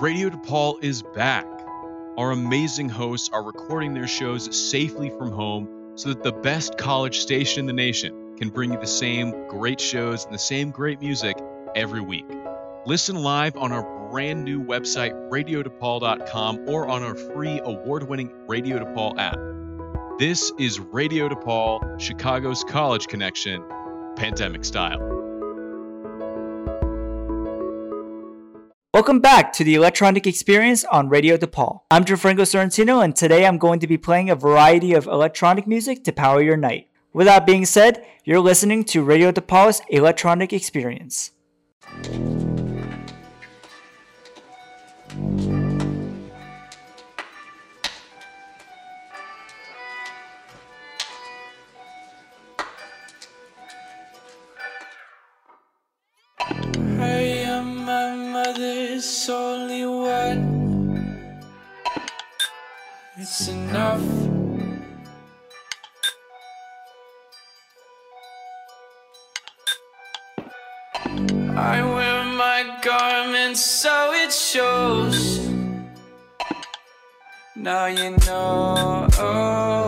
Radio DePaul is back. Our amazing hosts are recording their shows safely from home so that the best college station in the nation can bring you the same great shows and the same great music every week. Listen live on our brand new website, radiodepaul.com, or on our free award winning Radio DePaul app. This is Radio DePaul, Chicago's college connection, pandemic style. Welcome back to the Electronic Experience on Radio DePaul. I'm Gianfranco Sorrentino, and today I'm going to be playing a variety of electronic music to power your night. With that being said, you're listening to Radio DePaul's Electronic Experience. Mother's only one. It's enough. I wear my garments so it shows. Now you know.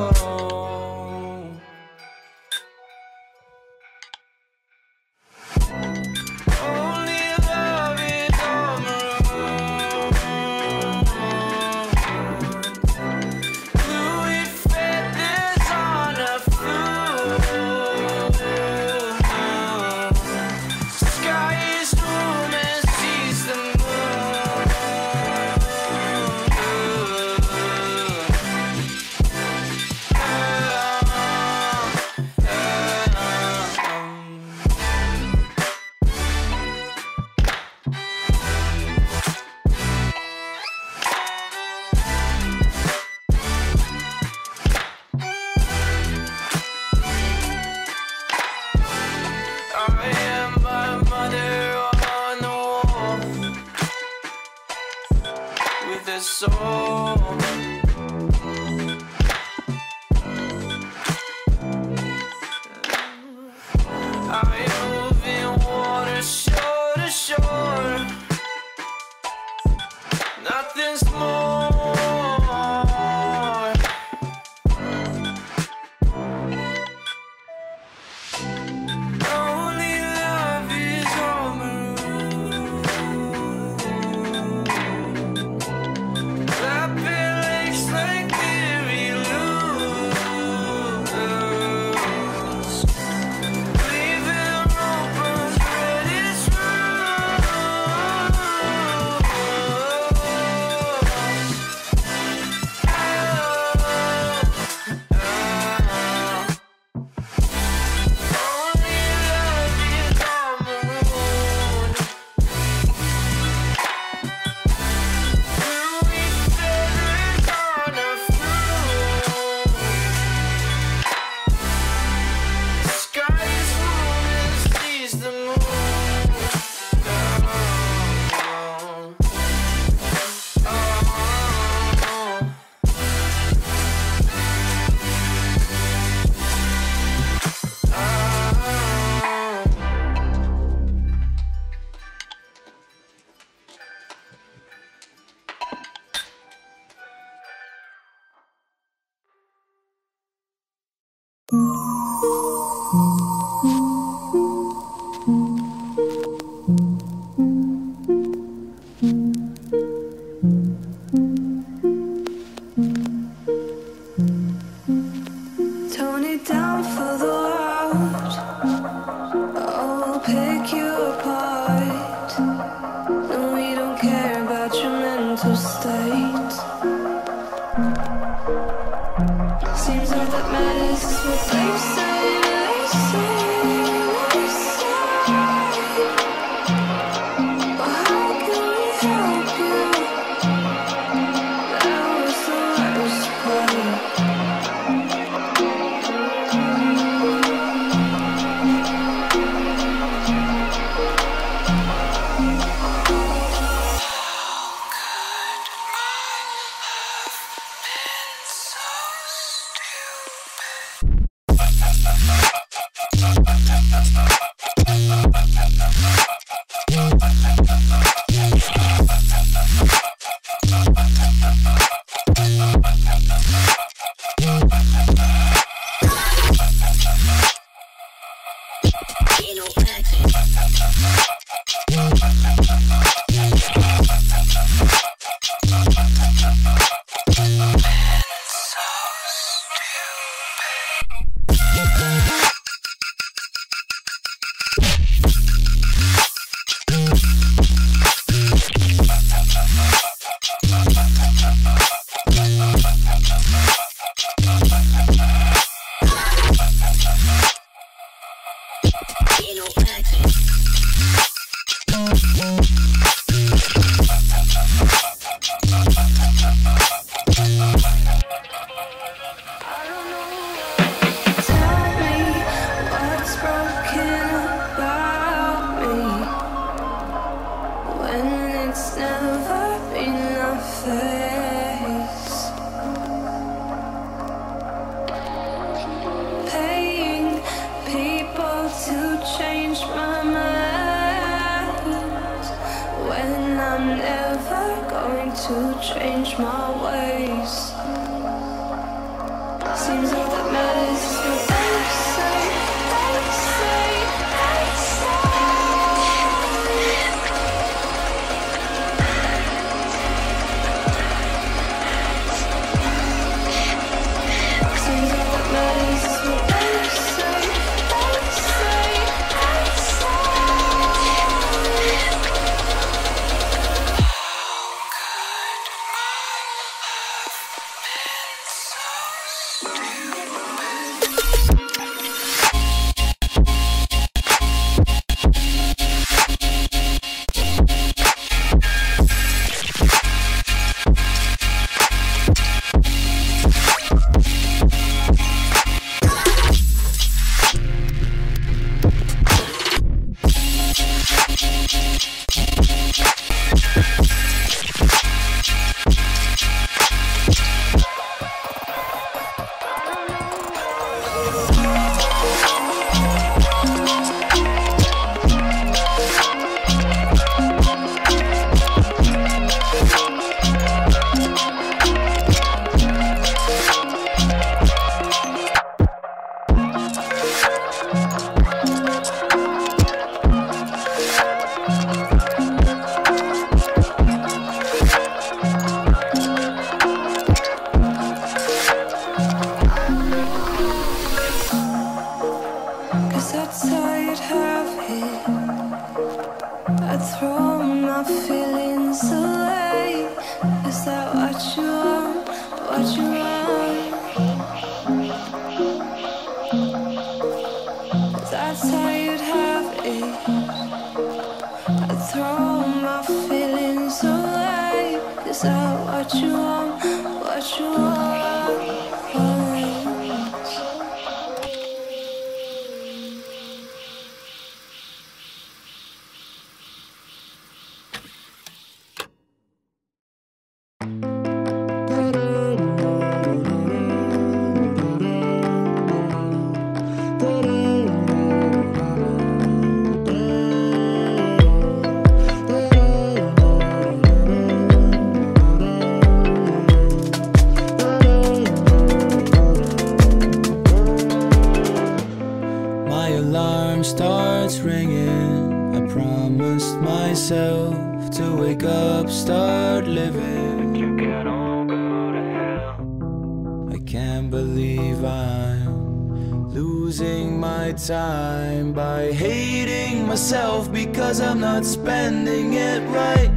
spending it right.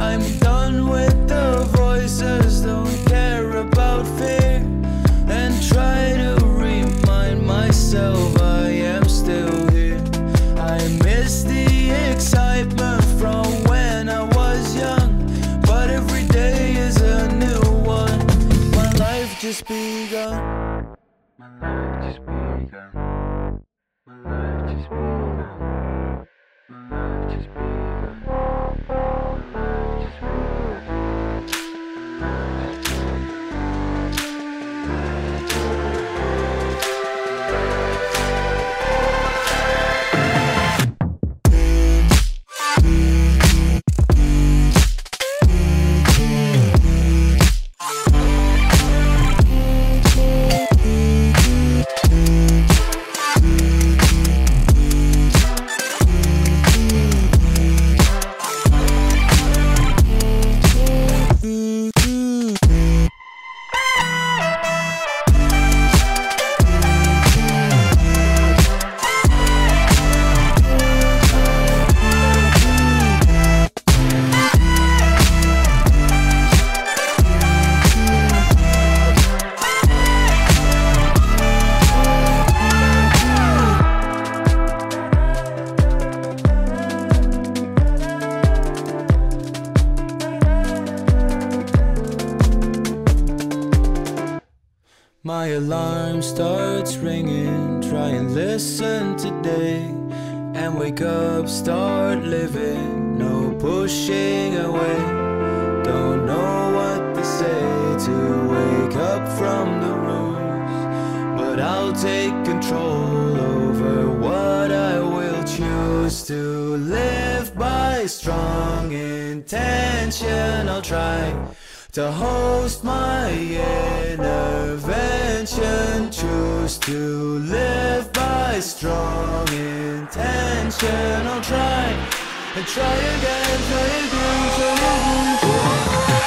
I'm done with the voices, don't care about fear, and try to remind myself I am still here. I miss the excitement. ringing. Try and listen today and wake up, start living. No pushing away. Don't know what to say to wake up from the rooms, but I'll take control over what I will choose to live by strong intention. I'll try to host my intervention. Choose to live by strong intention. I'll try and try again, try again, try again. Try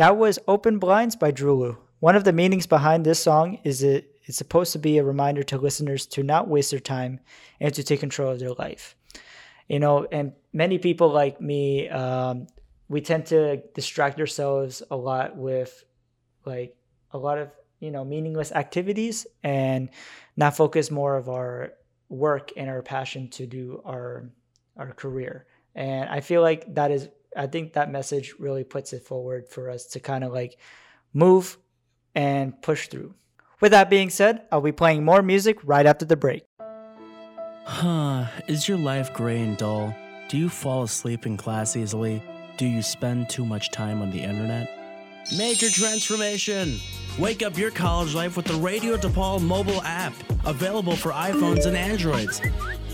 That was Open Blinds by Drulu. One of the meanings behind this song is it it's supposed to be a reminder to listeners to not waste their time and to take control of their life. You know, and many people like me, um, we tend to distract ourselves a lot with like a lot of you know meaningless activities and not focus more of our work and our passion to do our our career. And I feel like that is I think that message really puts it forward for us to kind of like move and push through. With that being said, I'll be playing more music right after the break. Huh, is your life gray and dull? Do you fall asleep in class easily? Do you spend too much time on the internet? Major transformation! Wake up your college life with the Radio DePaul mobile app, available for iPhones and Androids.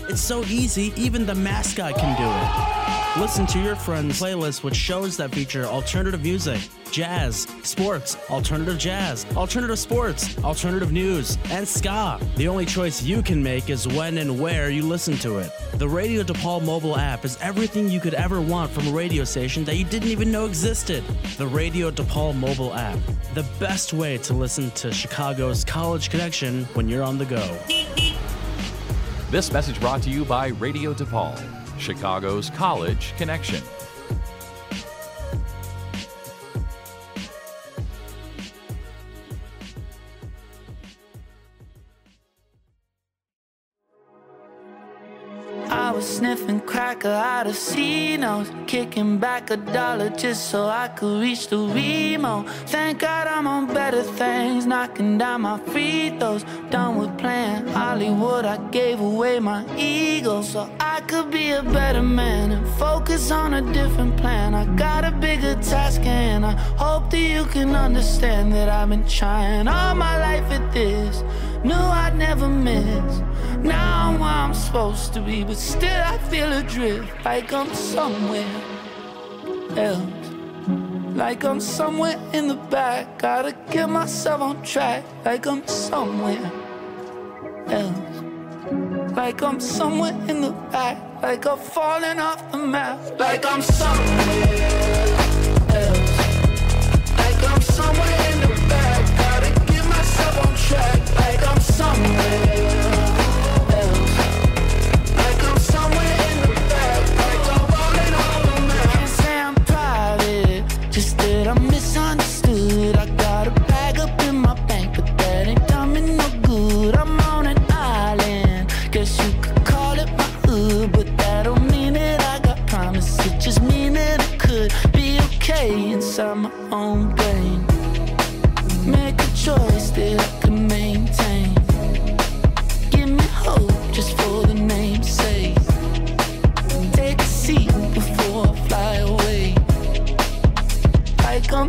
It's so easy, even the mascot can do it. Listen to your friends' playlist with shows that feature alternative music, jazz, sports, alternative jazz, alternative sports, alternative news, and ska. The only choice you can make is when and where you listen to it. The Radio DePaul mobile app is everything you could ever want from a radio station that you didn't even know existed. The Radio DePaul mobile app, the best way to listen to Chicago's College Connection when you're on the go. This message brought to you by Radio DePaul, Chicago's College Connection. Cracker out of C-notes Kicking back a dollar just so I could reach the Remo. Thank God I'm on better things Knocking down my free throws. Done with playing Hollywood I gave away my ego. So I could be a better man And focus on a different plan. I got a bigger task and I hope that you can understand That I've been trying all my life at this. Knew I'd never miss now I'm supposed to be, but still I feel adrift, like I'm somewhere else. Like I'm somewhere in the back, gotta get myself on track, like I'm somewhere else. Like I'm somewhere in the back, like I'm falling off the map, like I'm somewhere else. Like I'm somewhere in the back, gotta get myself on track, like I'm somewhere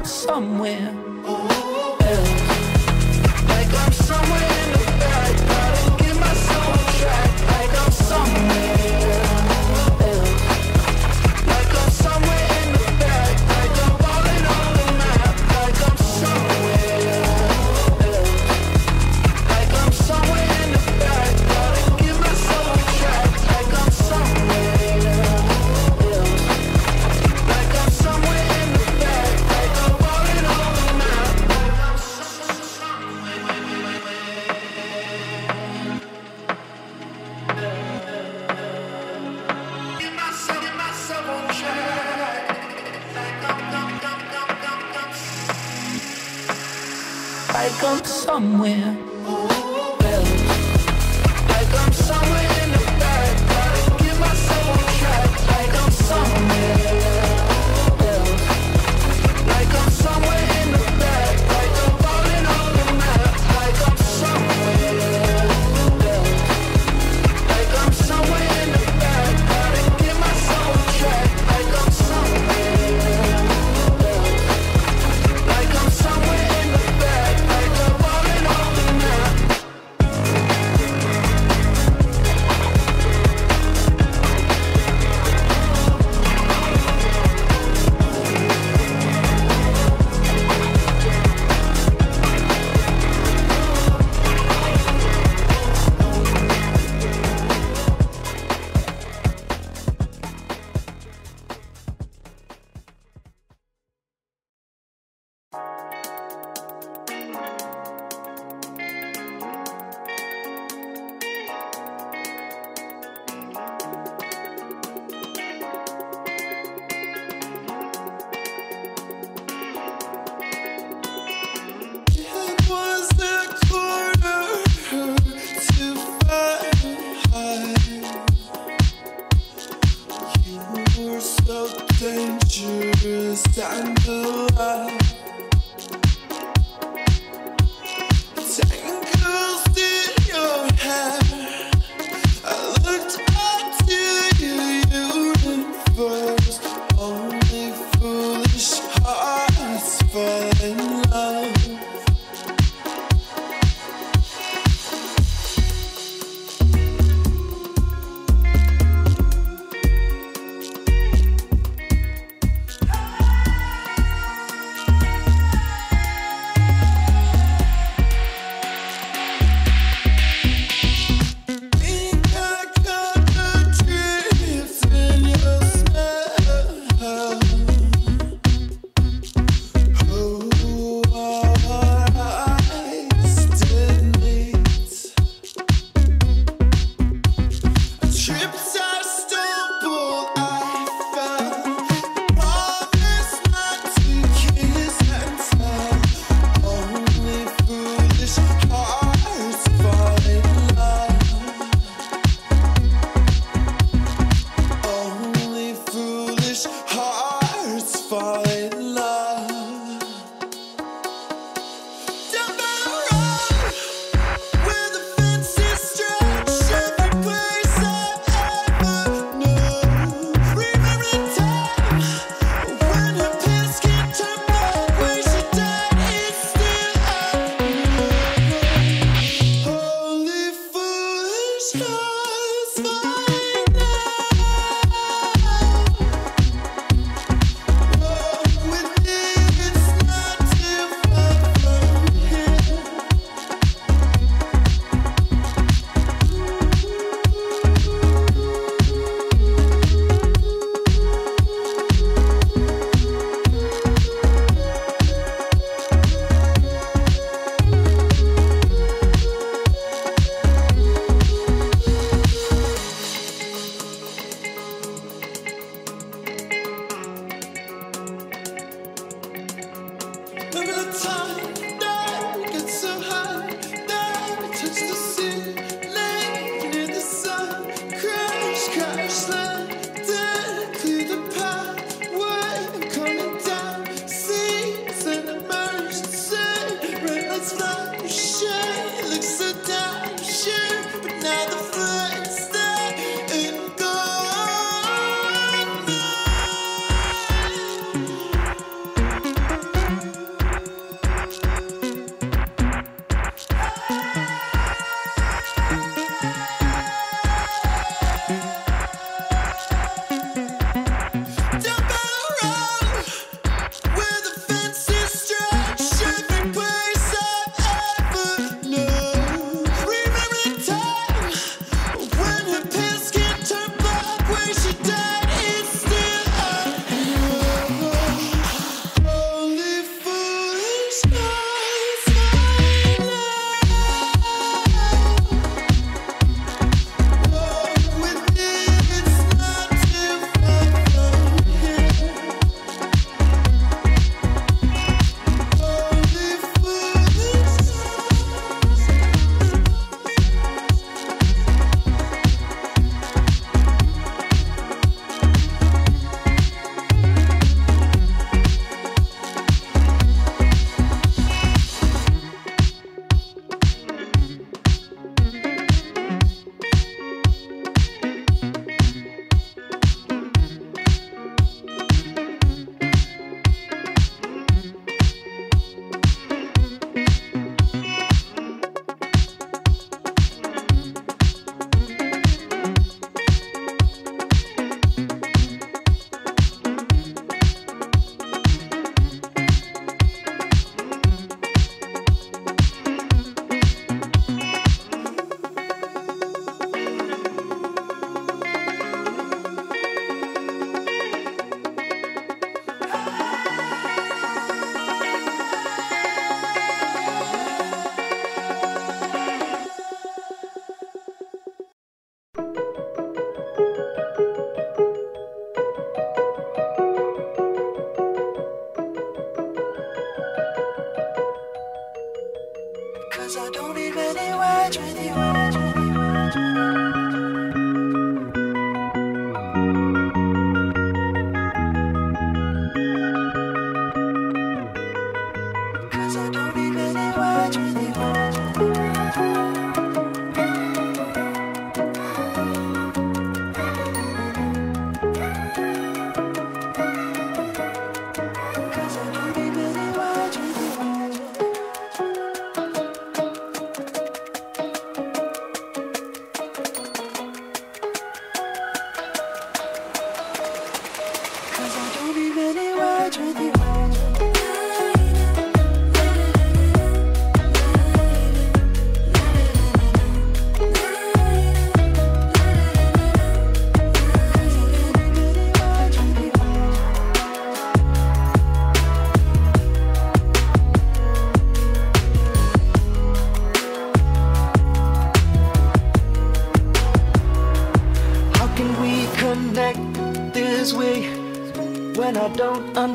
somewhere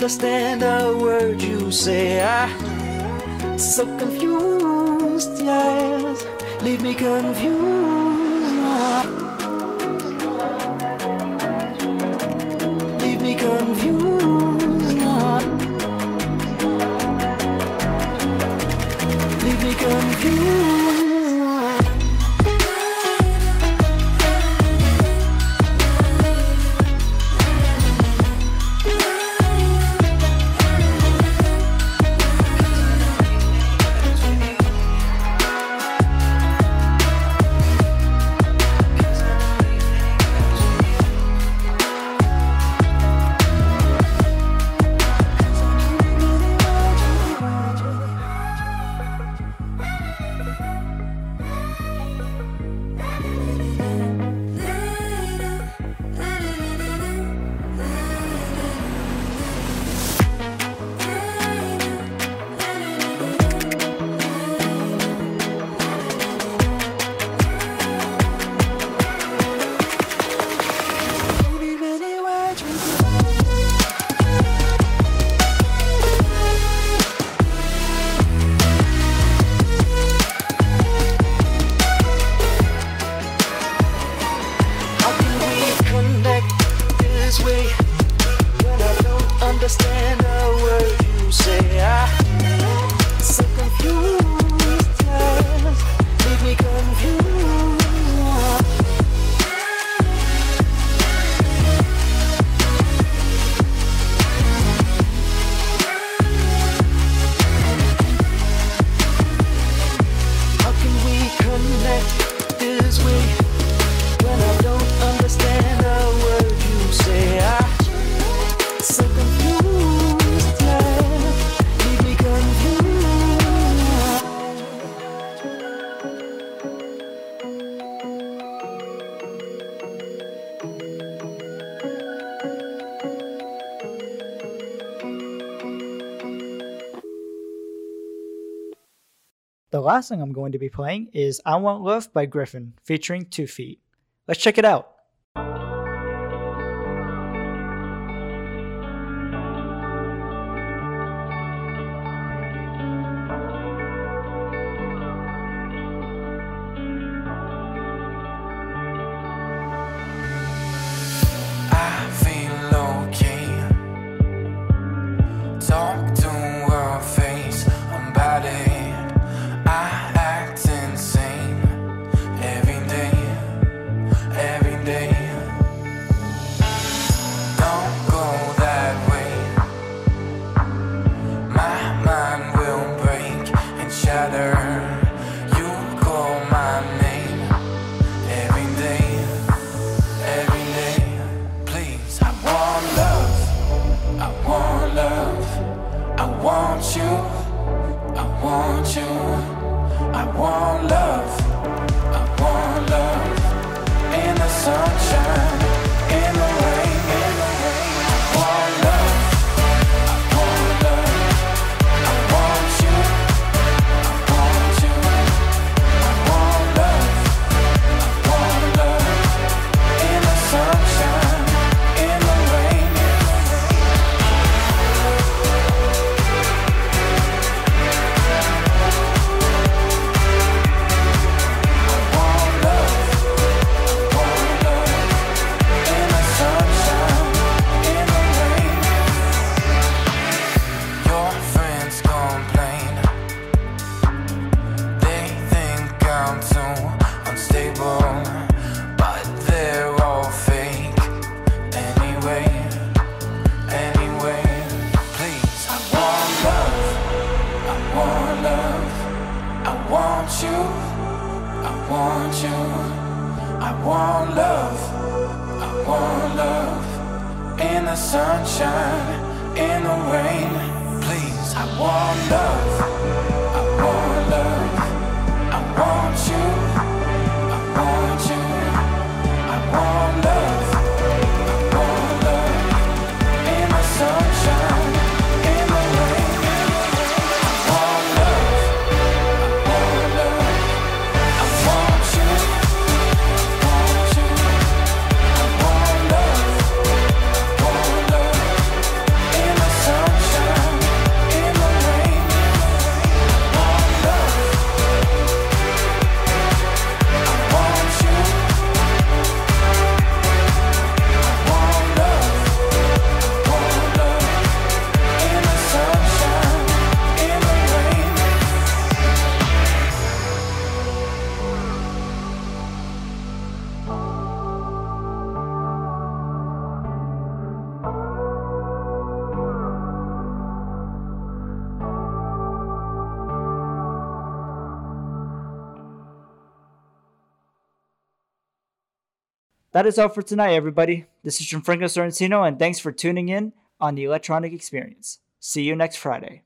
understand a word you say. I so confused, yes, leave me confused. last song I'm going to be playing is I Want Love by Griffin featuring Two Feet. Let's check it out. That is all for tonight, everybody. This is Gianfranco Sorrentino, and thanks for tuning in on the Electronic Experience. See you next Friday.